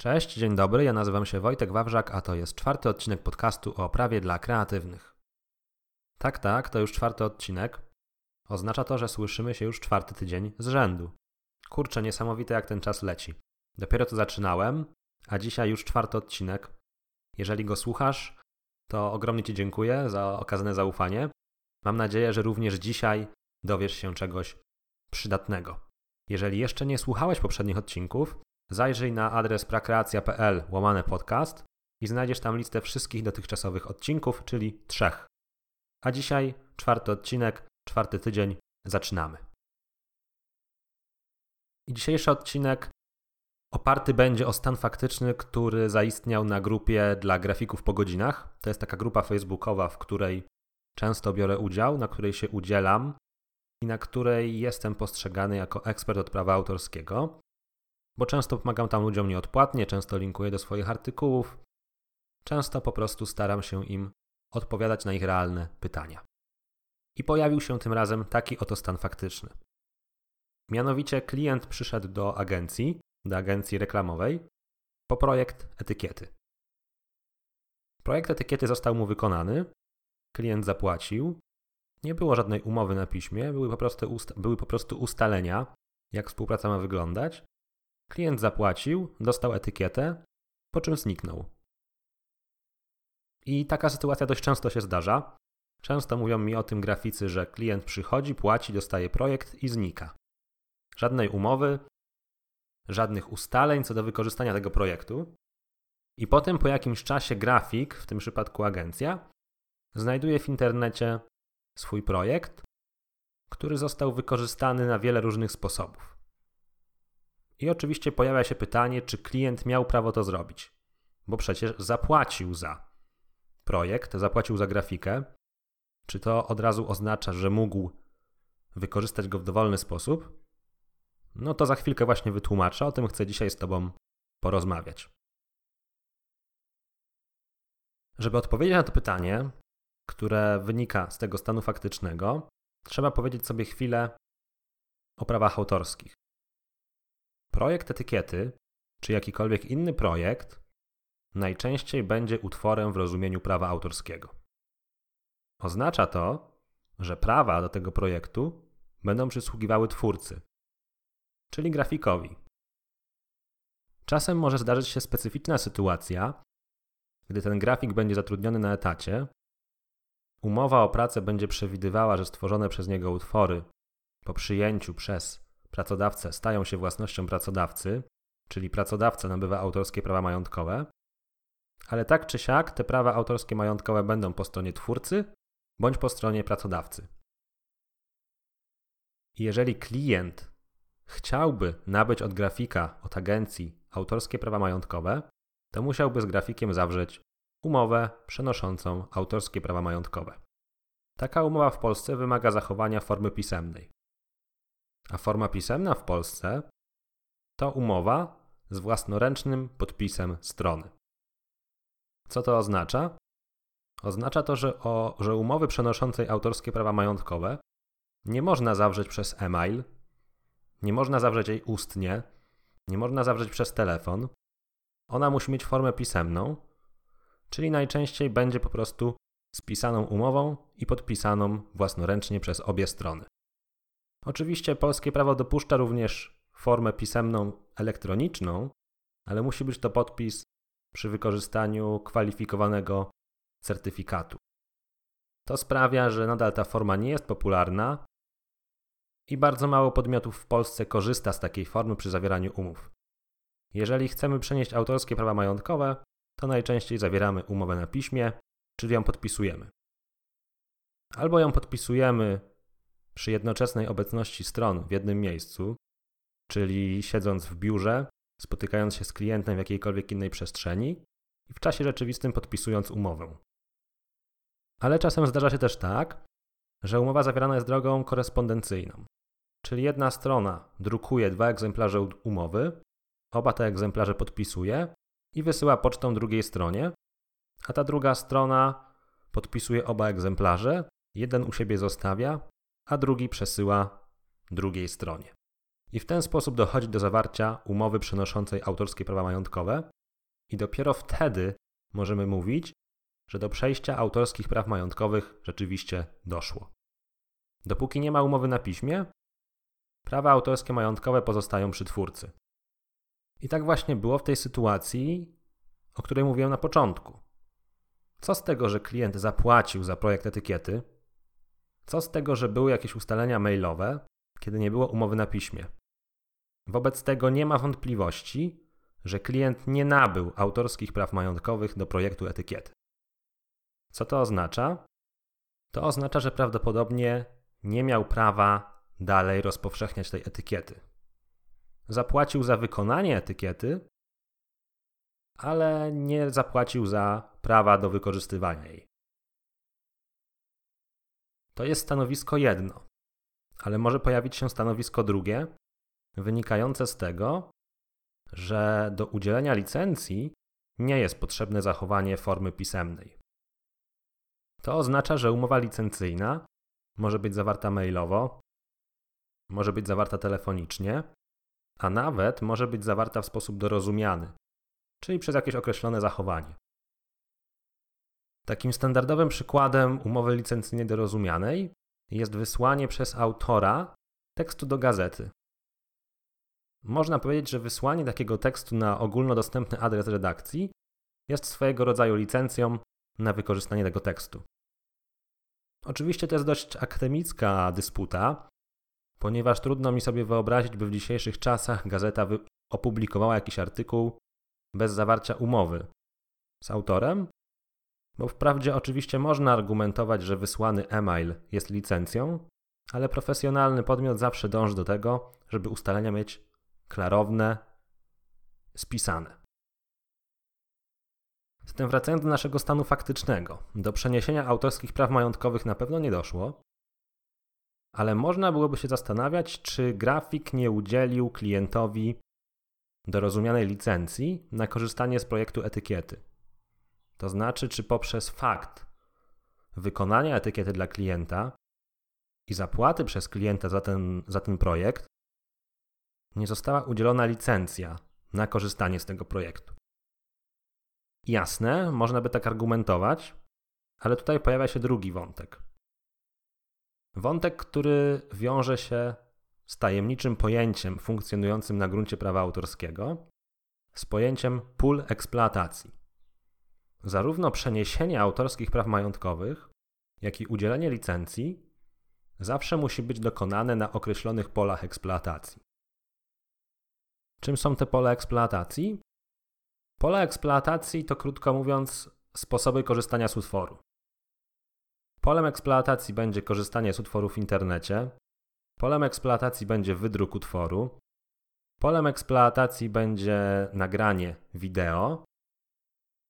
Cześć, dzień dobry, ja nazywam się Wojtek Wawrzak, a to jest czwarty odcinek podcastu o prawie dla kreatywnych. Tak, tak, to już czwarty odcinek. Oznacza to, że słyszymy się już czwarty tydzień z rzędu. Kurczę, niesamowite jak ten czas leci. Dopiero to zaczynałem, a dzisiaj już czwarty odcinek. Jeżeli go słuchasz, to ogromnie Ci dziękuję za okazane zaufanie. Mam nadzieję, że również dzisiaj dowiesz się czegoś przydatnego. Jeżeli jeszcze nie słuchałeś poprzednich odcinków, zajrzyj na adres prakreacja.pl łamane podcast i znajdziesz tam listę wszystkich dotychczasowych odcinków, czyli trzech. A dzisiaj czwarty odcinek, czwarty tydzień, zaczynamy. I dzisiejszy odcinek oparty będzie o stan faktyczny, który zaistniał na grupie dla grafików po godzinach. To jest taka grupa facebookowa, w której często biorę udział, na której się udzielam i na której jestem postrzegany jako ekspert od prawa autorskiego, bo często pomagam tam ludziom nieodpłatnie, często linkuję do swoich artykułów, często po prostu staram się im odpowiadać na ich realne pytania. I pojawił się tym razem taki oto stan faktyczny. Mianowicie klient przyszedł do agencji, do agencji reklamowej, po projekt etykiety. Projekt etykiety został mu wykonany, klient zapłacił, nie było żadnej umowy na piśmie, były po prostu, były po prostu ustalenia, jak współpraca ma wyglądać. Klient zapłacił, dostał etykietę, po czym zniknął. I taka sytuacja dość często się zdarza. Często mówią mi o tym graficy, że klient przychodzi, płaci, dostaje projekt i znika. Żadnej umowy, żadnych ustaleń co do wykorzystania tego projektu. I potem po jakimś czasie grafik, w tym przypadku agencja, znajduje w internecie swój projekt, który został wykorzystany na wiele różnych sposobów. I oczywiście pojawia się pytanie, czy klient miał prawo to zrobić, bo przecież zapłacił za projekt, zapłacił za grafikę. Czy to od razu oznacza, że mógł wykorzystać go w dowolny sposób? No to za chwilkę właśnie wytłumaczę, o tym chcę dzisiaj z Tobą porozmawiać. Żeby odpowiedzieć na to pytanie, które wynika z tego stanu faktycznego, trzeba powiedzieć sobie chwilę o prawach autorskich. Projekt etykiety, czy jakikolwiek inny projekt, najczęściej będzie utworem w rozumieniu prawa autorskiego. Oznacza to, że prawa do tego projektu będą przysługiwały twórcy, czyli grafikowi. Czasem może zdarzyć się specyficzna sytuacja, gdy ten grafik będzie zatrudniony na etacie Umowa o pracę będzie przewidywała, że stworzone przez niego utwory po przyjęciu przez pracodawcę stają się własnością pracodawcy, czyli pracodawca nabywa autorskie prawa majątkowe, ale tak czy siak te prawa autorskie majątkowe będą po stronie twórcy bądź po stronie pracodawcy. jeżeli klient chciałby nabyć od grafika, od agencji autorskie prawa majątkowe, to musiałby z grafikiem zawrzeć umowę przenoszącą autorskie prawa majątkowe. Taka umowa w Polsce wymaga zachowania formy pisemnej. A forma pisemna w Polsce to umowa z własnoręcznym podpisem strony. Co to oznacza? Oznacza to, że, o, że umowy przenoszącej autorskie prawa majątkowe nie można zawrzeć przez e-mail, nie można zawrzeć jej ustnie, nie można zawrzeć przez telefon. Ona musi mieć formę pisemną, czyli najczęściej będzie po prostu spisaną umową i podpisaną własnoręcznie przez obie strony. Oczywiście polskie prawo dopuszcza również formę pisemną elektroniczną, ale musi być to podpis przy wykorzystaniu kwalifikowanego certyfikatu. To sprawia, że nadal ta forma nie jest popularna i bardzo mało podmiotów w Polsce korzysta z takiej formy przy zawieraniu umów. Jeżeli chcemy przenieść autorskie prawa majątkowe, to najczęściej zawieramy umowę na piśmie, czyli ją podpisujemy. Albo ją podpisujemy przy jednoczesnej obecności stron w jednym miejscu, czyli siedząc w biurze, spotykając się z klientem w jakiejkolwiek innej przestrzeni i w czasie rzeczywistym podpisując umowę. Ale czasem zdarza się też tak, że umowa zawierana jest drogą korespondencyjną, czyli jedna strona drukuje dwa egzemplarze umowy, oba te egzemplarze podpisuje i wysyła pocztą drugiej stronie, a ta druga strona podpisuje oba egzemplarze, jeden u siebie zostawia, a drugi przesyła drugiej stronie. I w ten sposób dochodzi do zawarcia umowy przynoszącej autorskie prawa majątkowe, i dopiero wtedy możemy mówić, że do przejścia autorskich praw majątkowych rzeczywiście doszło. Dopóki nie ma umowy na piśmie, prawa autorskie majątkowe pozostają przy twórcy. I tak właśnie było w tej sytuacji, o której mówiłem na początku. Co z tego, że klient zapłacił za projekt etykiety? Co z tego, że były jakieś ustalenia mailowe, kiedy nie było umowy na piśmie? Wobec tego nie ma wątpliwości, że klient nie nabył autorskich praw majątkowych do projektu etykiety. Co to oznacza? To oznacza, że prawdopodobnie nie miał prawa dalej rozpowszechniać tej etykiety. Zapłacił za wykonanie etykiety, ale nie zapłacił za prawa do wykorzystywania jej. To jest stanowisko jedno, ale może pojawić się stanowisko drugie, wynikające z tego, że do udzielenia licencji nie jest potrzebne zachowanie formy pisemnej. To oznacza, że umowa licencyjna może być zawarta mailowo, może być zawarta telefonicznie, a nawet może być zawarta w sposób dorozumiany, czyli przez jakieś określone zachowanie. Takim standardowym przykładem umowy licencyjnej dorozumianej jest wysłanie przez autora tekstu do gazety. Można powiedzieć, że wysłanie takiego tekstu na ogólnodostępny adres redakcji jest swojego rodzaju licencją na wykorzystanie tego tekstu. Oczywiście to jest dość akademicka dysputa, ponieważ trudno mi sobie wyobrazić, by w dzisiejszych czasach gazeta opublikowała jakiś artykuł bez zawarcia umowy z autorem, bo wprawdzie oczywiście można argumentować, że wysłany e-mail jest licencją, ale profesjonalny podmiot zawsze dąży do tego, żeby ustalenia mieć klarowne, spisane. Zatem wracając do naszego stanu faktycznego, do przeniesienia autorskich praw majątkowych na pewno nie doszło, ale można byłoby się zastanawiać, czy grafik nie udzielił klientowi dorozumianej licencji na korzystanie z projektu etykiety. To znaczy, czy poprzez fakt wykonania etykiety dla klienta i zapłaty przez klienta za ten, za ten projekt nie została udzielona licencja na korzystanie z tego projektu. Jasne, można by tak argumentować, ale tutaj pojawia się drugi wątek. Wątek, który wiąże się z tajemniczym pojęciem funkcjonującym na gruncie prawa autorskiego, z pojęciem pól eksploatacji. Zarówno przeniesienie autorskich praw majątkowych, jak i udzielenie licencji zawsze musi być dokonane na określonych polach eksploatacji. Czym są te pola eksploatacji? Pola eksploatacji to krótko mówiąc sposoby korzystania z utworu. Polem eksploatacji będzie korzystanie z utworu w internecie. Polem eksploatacji będzie wydruk utworu. Polem eksploatacji będzie nagranie wideo.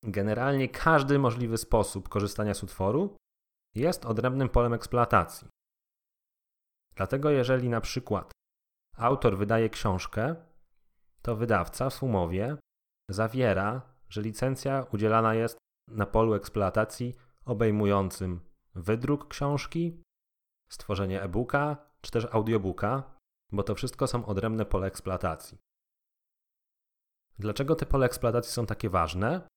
Generalnie każdy możliwy sposób korzystania z utworu jest odrębnym polem eksploatacji. Dlatego jeżeli na przykład autor wydaje książkę, to wydawca w umowie zawiera, że licencja udzielana jest na polu eksploatacji obejmującym wydruk książki, stworzenie e-booka czy też audiobooka, bo to wszystko są odrębne pole eksploatacji. Dlaczego te pole eksploatacji są takie ważne?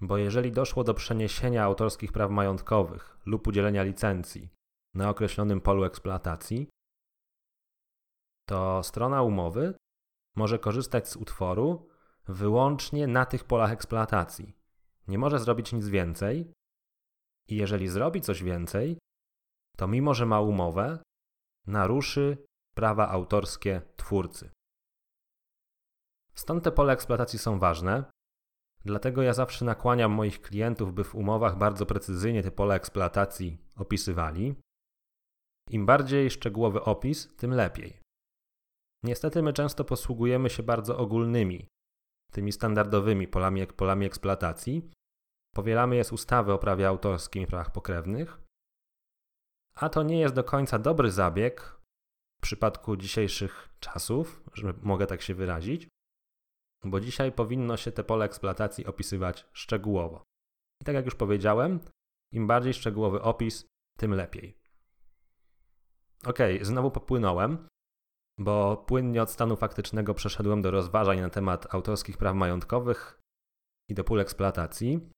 Bo jeżeli doszło do przeniesienia autorskich praw majątkowych lub udzielenia licencji na określonym polu eksploatacji, to strona umowy może korzystać z utworu wyłącznie na tych polach eksploatacji. Nie może zrobić nic więcej. I jeżeli zrobi coś więcej, to mimo że ma umowę, naruszy prawa autorskie twórcy. Stąd te pole eksploatacji są ważne. Dlatego ja zawsze nakłaniam moich klientów, by w umowach bardzo precyzyjnie te pola eksploatacji opisywali. Im bardziej szczegółowy opis, tym lepiej. Niestety my często posługujemy się bardzo ogólnymi, tymi standardowymi polami, polami eksploatacji. Powielamy je z ustawy o prawie autorskim i prawach pokrewnych, a to nie jest do końca dobry zabieg w przypadku dzisiejszych czasów, że mogę tak się wyrazić, bo dzisiaj powinno się te pole eksploatacji opisywać szczegółowo. I tak jak już powiedziałem, im bardziej szczegółowy opis, tym lepiej. Ok, znowu popłynąłem, bo płynnie od stanu faktycznego przeszedłem do rozważań na temat autorskich praw majątkowych i do pól eksploatacji.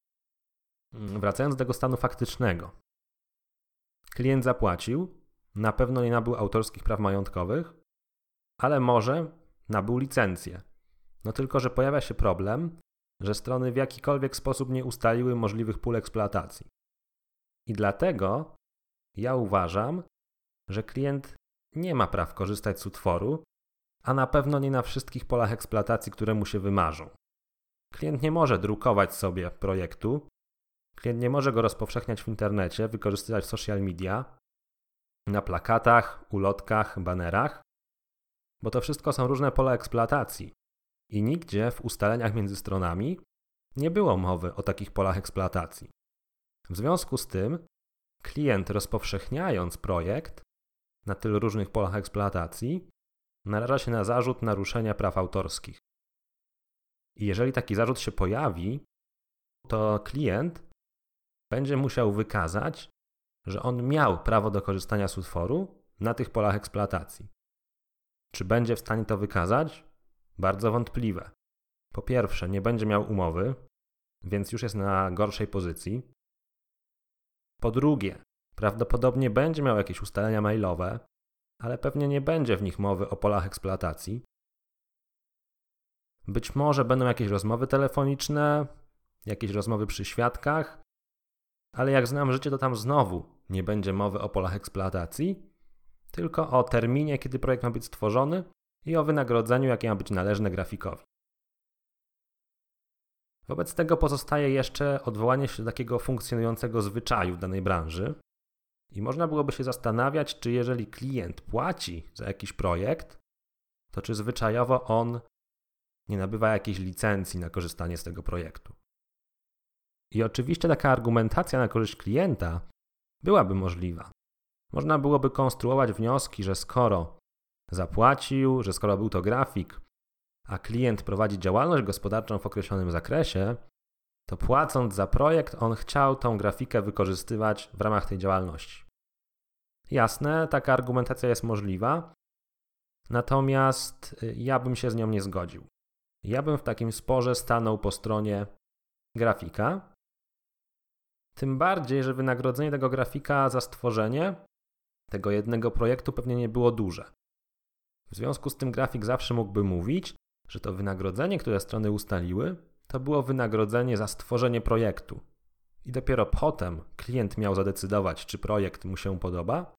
Wracając do tego stanu faktycznego. Klient zapłacił, na pewno nie nabył autorskich praw majątkowych, ale może nabył licencję. No tylko, że pojawia się problem, że strony w jakikolwiek sposób nie ustaliły możliwych pól eksploatacji. I dlatego ja uważam, że klient nie ma praw korzystać z utworu, a na pewno nie na wszystkich polach eksploatacji, które mu się wymarzą. Klient nie może drukować sobie projektu, klient nie może go rozpowszechniać w internecie, wykorzystywać w social media, na plakatach, ulotkach, banerach, bo to wszystko są różne pola eksploatacji i nigdzie w ustaleniach między stronami nie było mowy o takich polach eksploatacji. W związku z tym, klient rozpowszechniając projekt na tylu różnych polach eksploatacji, naraża się na zarzut naruszenia praw autorskich. I jeżeli taki zarzut się pojawi, to klient będzie musiał wykazać, że on miał prawo do korzystania z utworu na tych polach eksploatacji. Czy będzie w stanie to wykazać? Bardzo wątpliwe. Po pierwsze, nie będzie miał umowy, więc już jest na gorszej pozycji. Po drugie, prawdopodobnie będzie miał jakieś ustalenia mailowe, ale pewnie nie będzie w nich mowy o polach eksploatacji. Być może będą jakieś rozmowy telefoniczne, jakieś rozmowy przy świadkach, ale jak znam życie, to tam znowu nie będzie mowy o polach eksploatacji, tylko o terminie, kiedy projekt ma być stworzony i o wynagrodzeniu, jakie ma być należne grafikowi. Wobec tego pozostaje jeszcze odwołanie się do takiego funkcjonującego zwyczaju w danej branży. I można byłoby się zastanawiać, czy jeżeli klient płaci za jakiś projekt, to czy zwyczajowo on nie nabywa jakiejś licencji na korzystanie z tego projektu. I oczywiście taka argumentacja na korzyść klienta byłaby możliwa. Można byłoby konstruować wnioski, że skoro zapłacił, że skoro był to grafik, a klient prowadzi działalność gospodarczą w określonym zakresie, to płacąc za projekt, on chciał tą grafikę wykorzystywać w ramach tej działalności. Jasne, taka argumentacja jest możliwa, natomiast y, ja bym się z nią nie zgodził. Ja bym w takim sporze stanął po stronie grafika. Tym bardziej, że wynagrodzenie tego grafika za stworzenie tego jednego projektu pewnie nie było duże. W związku z tym grafik zawsze mógłby mówić, że to wynagrodzenie, które strony ustaliły, to było wynagrodzenie za stworzenie projektu. I dopiero potem klient miał zadecydować, czy projekt mu się podoba,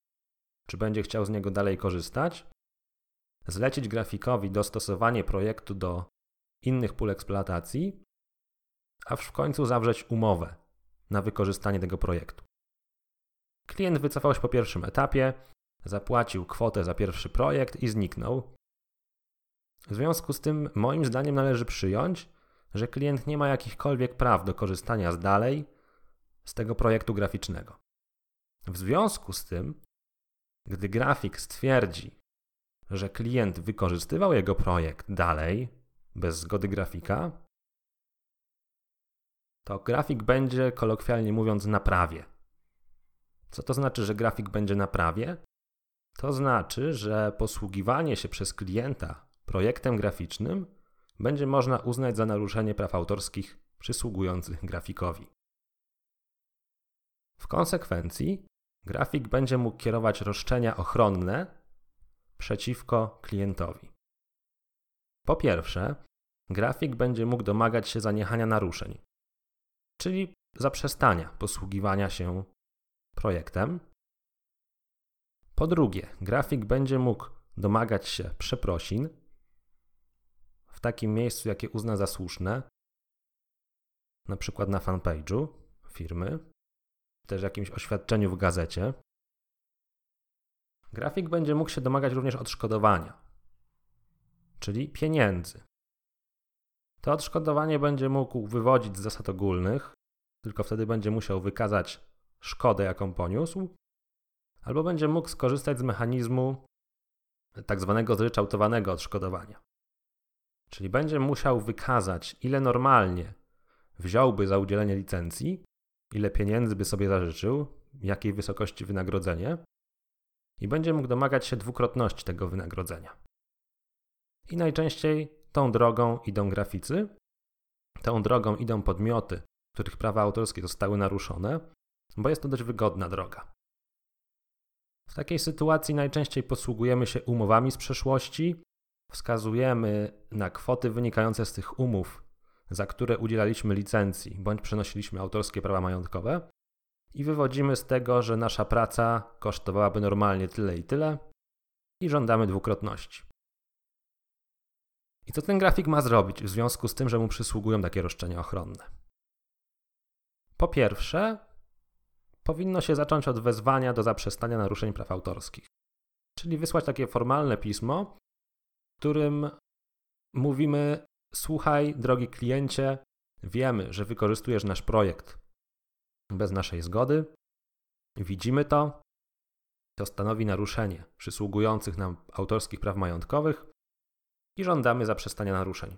czy będzie chciał z niego dalej korzystać, zlecić grafikowi dostosowanie projektu do innych pól eksploatacji, a w końcu zawrzeć umowę na wykorzystanie tego projektu. Klient wycofał się po pierwszym etapie, zapłacił kwotę za pierwszy projekt i zniknął. W związku z tym, moim zdaniem, należy przyjąć, że klient nie ma jakichkolwiek praw do korzystania z dalej z tego projektu graficznego. W związku z tym, gdy grafik stwierdzi, że klient wykorzystywał jego projekt dalej, bez zgody grafika, to grafik będzie, kolokwialnie mówiąc, na prawie. Co to znaczy, że grafik będzie na prawie? To znaczy, że posługiwanie się przez klienta projektem graficznym będzie można uznać za naruszenie praw autorskich przysługujących grafikowi. W konsekwencji grafik będzie mógł kierować roszczenia ochronne przeciwko klientowi. Po pierwsze, grafik będzie mógł domagać się zaniechania naruszeń, czyli zaprzestania posługiwania się projektem. Po drugie, grafik będzie mógł domagać się przeprosin w takim miejscu, jakie uzna za słuszne, na przykład na fanpage'u firmy, też jakimś oświadczeniu w gazecie. Grafik będzie mógł się domagać również odszkodowania, czyli pieniędzy. To odszkodowanie będzie mógł wywodzić z zasad ogólnych, tylko wtedy będzie musiał wykazać szkodę, jaką poniósł, albo będzie mógł skorzystać z mechanizmu tak zwanego zryczałtowanego odszkodowania. Czyli będzie musiał wykazać, ile normalnie wziąłby za udzielenie licencji, ile pieniędzy by sobie zażyczył, jakiej wysokości wynagrodzenie, i będzie mógł domagać się dwukrotności tego wynagrodzenia. I najczęściej tą drogą idą graficy, tą drogą idą podmioty, których prawa autorskie zostały naruszone, bo jest to dość wygodna droga. W takiej sytuacji najczęściej posługujemy się umowami z przeszłości, wskazujemy na kwoty wynikające z tych umów, za które udzielaliśmy licencji bądź przenosiliśmy autorskie prawa majątkowe i wywodzimy z tego, że nasza praca kosztowałaby normalnie tyle i tyle i żądamy dwukrotności. I co ten grafik ma zrobić w związku z tym, że mu przysługują takie roszczenia ochronne? Po pierwsze, powinno się zacząć od wezwania do zaprzestania naruszeń praw autorskich. Czyli wysłać takie formalne pismo, w którym mówimy: Słuchaj, drogi kliencie, wiemy, że wykorzystujesz nasz projekt bez naszej zgody, widzimy to, to stanowi naruszenie przysługujących nam autorskich praw majątkowych i żądamy zaprzestania naruszeń.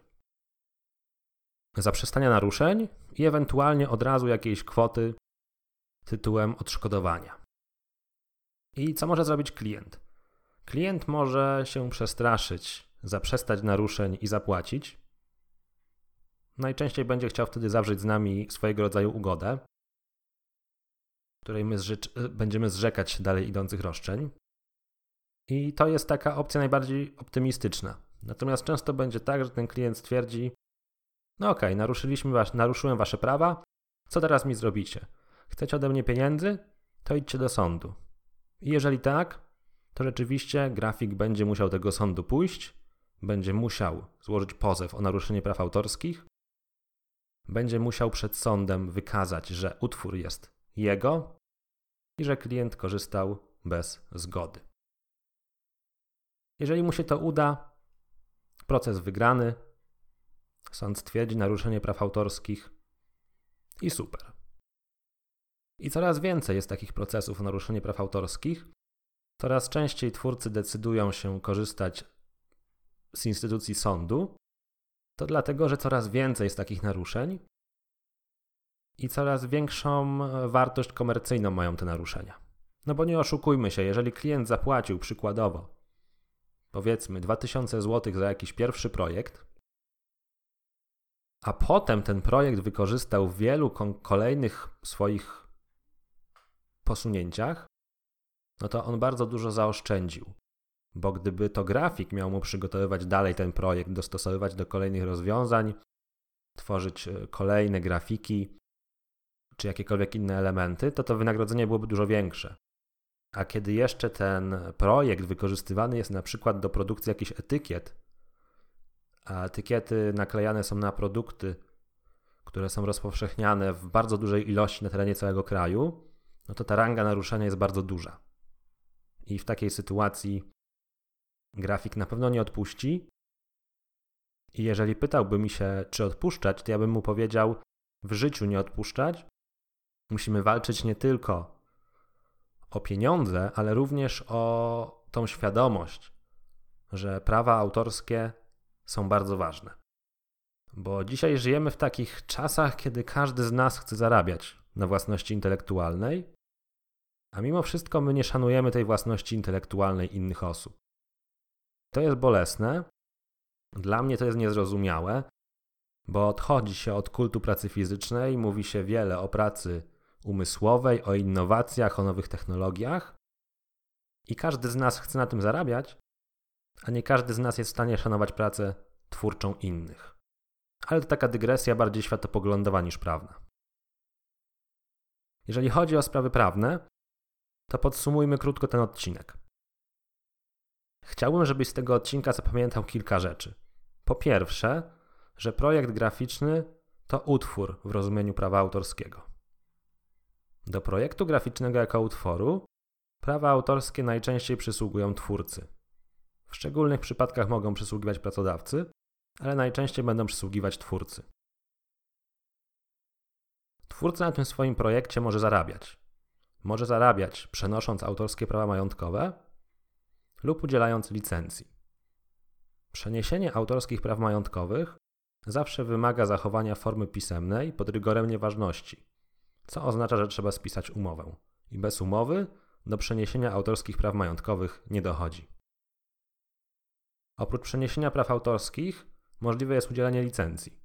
Zaprzestania naruszeń i ewentualnie od razu jakiejś kwoty tytułem odszkodowania. I co może zrobić klient? Klient może się przestraszyć, zaprzestać naruszeń i zapłacić. Najczęściej będzie chciał wtedy zawrzeć z nami swojego rodzaju ugodę, której my będziemy zrzekać dalej idących roszczeń. I to jest taka opcja najbardziej optymistyczna. Natomiast często będzie tak, że ten klient stwierdzi: No okej, okay, naruszyliśmy was, naruszyłem wasze prawa, co teraz mi zrobicie? Chcecie ode mnie pieniędzy? To idźcie do sądu. I jeżeli tak, to rzeczywiście grafik będzie musiał tego sądu pójść, będzie musiał złożyć pozew o naruszenie praw autorskich, będzie musiał przed sądem wykazać, że utwór jest jego i że klient korzystał bez zgody. Jeżeli mu się to uda, proces wygrany, sąd stwierdzi naruszenie praw autorskich i super. I coraz więcej jest takich procesów o naruszenie praw autorskich. Coraz częściej twórcy decydują się korzystać z instytucji sądu. To dlatego, że coraz więcej jest takich naruszeń i coraz większą wartość komercyjną mają te naruszenia. No bo nie oszukujmy się, jeżeli klient zapłacił przykładowo powiedzmy 2000 zł za jakiś pierwszy projekt, a potem ten projekt wykorzystał w wielu kolejnych swoich posunięciach, no to on bardzo dużo zaoszczędził. Bo gdyby to grafik miał mu przygotowywać dalej ten projekt, dostosowywać do kolejnych rozwiązań, tworzyć e, kolejne grafiki czy jakiekolwiek inne elementy, to to wynagrodzenie byłoby dużo większe. A kiedy jeszcze ten projekt wykorzystywany jest na przykład do produkcji jakichś etykiet, a etykiety naklejane są na produkty, które są rozpowszechniane w bardzo dużej ilości na terenie całego kraju, no to ta ranga naruszenia jest bardzo duża. I w takiej sytuacji grafik na pewno nie odpuści. I jeżeli pytałby mi się, czy odpuszczać, to ja bym mu powiedział: w życiu nie odpuszczać. Musimy walczyć nie tylko o pieniądze, ale również o tą świadomość, że prawa autorskie są bardzo ważne. Bo dzisiaj żyjemy w takich czasach, kiedy każdy z nas chce zarabiać na własności intelektualnej, a mimo wszystko my nie szanujemy tej własności intelektualnej innych osób. To jest bolesne. Dla mnie to jest niezrozumiałe, bo odchodzi się od kultu pracy fizycznej, mówi się wiele o pracy umysłowej, o innowacjach, o nowych technologiach i każdy z nas chce na tym zarabiać, a nie każdy z nas jest w stanie szanować pracę twórczą innych. Ale to taka dygresja bardziej światopoglądowa niż prawna. Jeżeli chodzi o sprawy prawne, to podsumujmy krótko ten odcinek. Chciałbym, żebyś z tego odcinka zapamiętał kilka rzeczy. Po pierwsze, że projekt graficzny to utwór w rozumieniu prawa autorskiego. Do projektu graficznego jako utworu prawa autorskie najczęściej przysługują twórcy. W szczególnych przypadkach mogą przysługiwać pracodawcy, ale najczęściej będą przysługiwać twórcy. Twórca na tym swoim projekcie może zarabiać może zarabiać przenosząc autorskie prawa majątkowe lub udzielając licencji. Przeniesienie autorskich praw majątkowych zawsze wymaga zachowania formy pisemnej pod rygorem nieważności, co oznacza, że trzeba spisać umowę. I bez umowy do przeniesienia autorskich praw majątkowych nie dochodzi. Oprócz przeniesienia praw autorskich możliwe jest udzielenie licencji.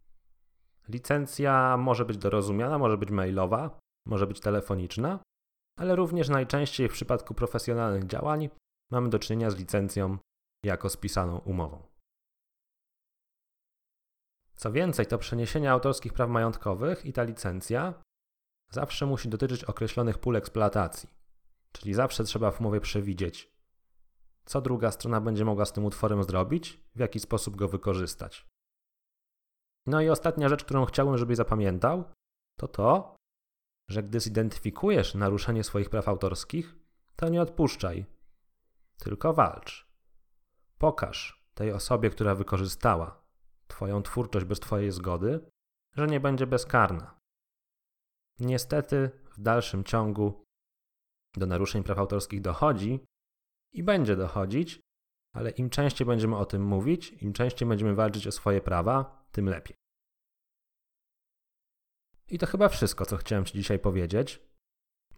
Licencja może być dorozumiana, może być mailowa, może być telefoniczna, ale również najczęściej w przypadku profesjonalnych działań mamy do czynienia z licencją jako spisaną umową. Co więcej, to przeniesienie autorskich praw majątkowych i ta licencja zawsze musi dotyczyć określonych pól eksploatacji, czyli zawsze trzeba w umowie przewidzieć, co druga strona będzie mogła z tym utworem zrobić, w jaki sposób go wykorzystać. No i ostatnia rzecz, którą chciałbym, żebyś zapamiętał, to to, że gdy zidentyfikujesz naruszenie swoich praw autorskich, to nie odpuszczaj, tylko walcz. Pokaż tej osobie, która wykorzystała Twoją twórczość bez Twojej zgody, że nie będzie bezkarna. Niestety, w dalszym ciągu do naruszeń praw autorskich dochodzi i będzie dochodzić, ale im częściej będziemy o tym mówić, im częściej będziemy walczyć o swoje prawa, tym lepiej. I to chyba wszystko, co chciałem Ci dzisiaj powiedzieć.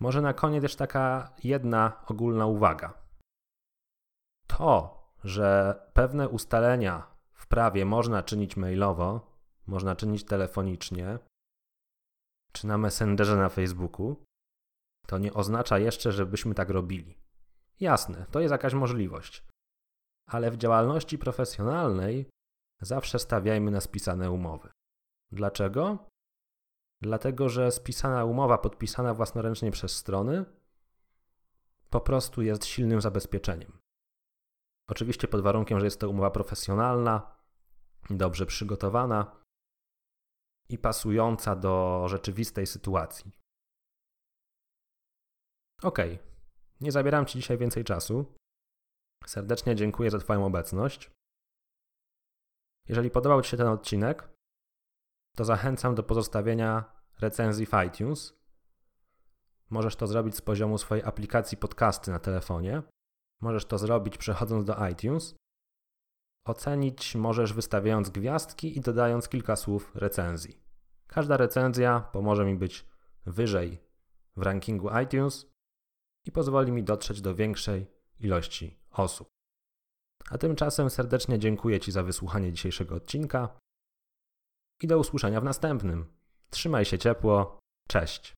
Może na koniec też taka jedna ogólna uwaga. To, że pewne ustalenia w prawie można czynić mailowo, można czynić telefonicznie, czy na Messengerze na Facebooku, to nie oznacza jeszcze, żebyśmy tak robili. Jasne, to jest jakaś możliwość. Ale w działalności profesjonalnej zawsze stawiajmy na spisane umowy. Dlaczego? Dlatego, że spisana umowa podpisana własnoręcznie przez strony po prostu jest silnym zabezpieczeniem. Oczywiście pod warunkiem, że jest to umowa profesjonalna, dobrze przygotowana i pasująca do rzeczywistej sytuacji. Ok, nie zabieram Ci dzisiaj więcej czasu. Serdecznie dziękuję za Twoją obecność. Jeżeli podobał Ci się ten odcinek, to zachęcam do pozostawienia recenzji w iTunes. Możesz to zrobić z poziomu swojej aplikacji podcasty na telefonie. Możesz to zrobić przechodząc do iTunes. Ocenić możesz wystawiając gwiazdki i dodając kilka słów recenzji. Każda recenzja pomoże mi być wyżej w rankingu iTunes i pozwoli mi dotrzeć do większej ilości osób. A tymczasem serdecznie dziękuję Ci za wysłuchanie dzisiejszego odcinka i do usłyszenia w następnym. Trzymaj się ciepło. Cześć.